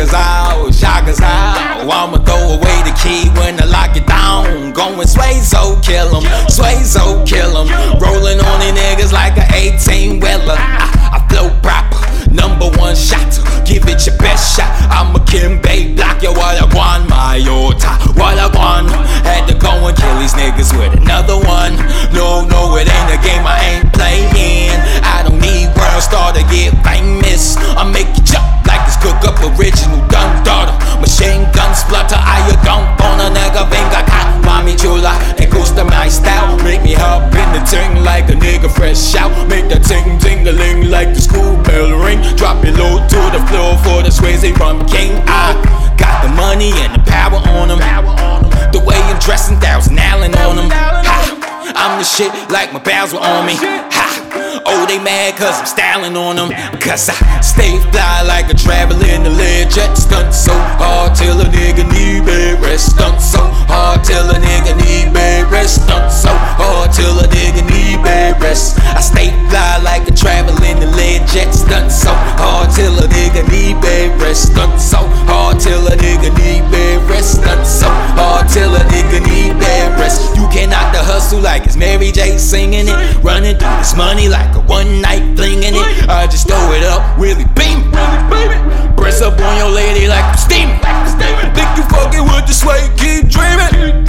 shockers out, shockers out. I'ma throw away the key when I lock it down. Going sway so kill 'em, sway so kill 'em. Rolling on these niggas like a 18 wheeler. I, I flow proper, number one shot. Give it your best shot. I'm a Kimbe block, yo, what I want, my Yota, what I want. Had to go and kill these niggas with another one. Original gun daughter. Machine gun splutter, I a gun on a nigga venga ka. Mami chula, it gusta my style. Make me hop in the ting like a nigga fresh out. Make the ting tingling like the school bell ring. Drop it low to the floor for the Swayze from King. I got the money and the power on them. The way I'm dressing, thousand Allen on them. Ha, I'm the shit like my pals were on me. Ha, oh they mad cause I'm styling on them. Cause I stay fly like a traveler in the Lear jet. Stunt so hard till a nigga need bed rest. Stunt so hard till a nigga need bed rest. Stunt so hard till a nigga need bed rest. I stay fly like a traveler in hustle like it's Mary J singing it. Running through this money like a one night flinging it. I just throw it up, really beam. Press up on your lady like I'm steaming. Think you fucking with the sway, keep dreaming.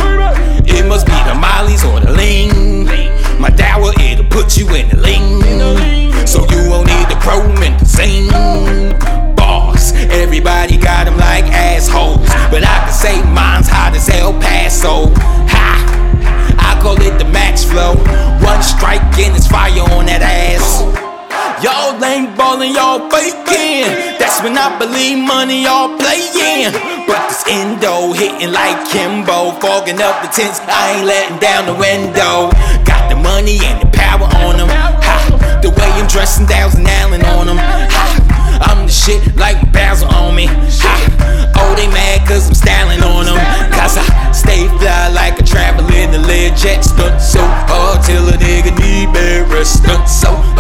It must be the Molly's or the lean. My dower, it'll put you in the lean. Flow. One strike and it's fire on that ass. Y'all ain't ballin', y'all faking. That's when I believe money, y'all playin'. But this endo hitting like Kimbo, fogging up the tents. I ain't letting down the window. Got the money and the power on them. Ha, the way I'm dressing, thousand Allen on them. Ha, I'm the shit like are on me. Ha, oh they mad cause I'm styling on them. Cause I so